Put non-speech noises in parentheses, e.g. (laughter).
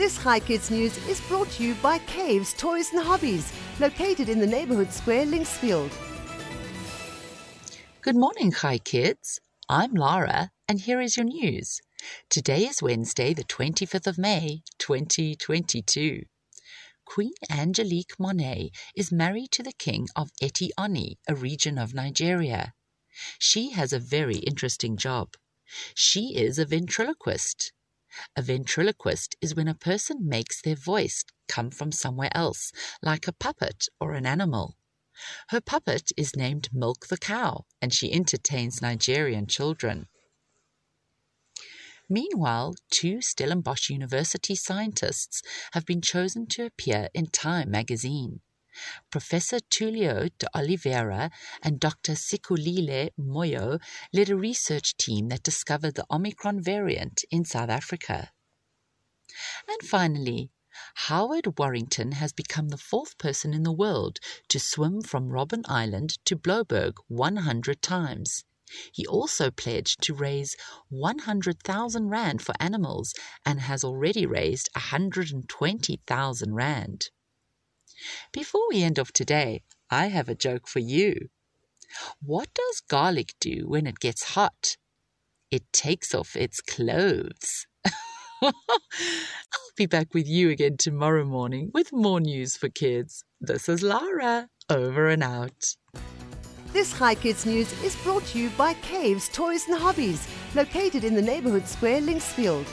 This Chai Kids News is brought to you by Caves Toys and Hobbies, located in the neighborhood square, Linksfield. Good morning, Chai Kids. I'm Lara, and here is your news. Today is Wednesday, the 25th of May, 2022. Queen Angelique Monet is married to the king of Eti-Oni, a region of Nigeria. She has a very interesting job. She is a ventriloquist. A ventriloquist is when a person makes their voice come from somewhere else, like a puppet or an animal. Her puppet is named Milk the Cow, and she entertains Nigerian children. Meanwhile, two Stellenbosch University scientists have been chosen to appear in Time magazine. Professor Tulio de Oliveira and Dr. Sikulile Moyo led a research team that discovered the Omicron variant in South Africa. And finally, Howard Warrington has become the fourth person in the world to swim from Robben Island to Blouberg 100 times. He also pledged to raise 100,000 Rand for animals and has already raised 120,000 Rand. Before we end off today, I have a joke for you. What does garlic do when it gets hot? It takes off its clothes. (laughs) I'll be back with you again tomorrow morning with more news for kids. This is Lara, over and out. This Chai Kids News is brought to you by Caves Toys and Hobbies, located in the neighborhood square, Linksfield.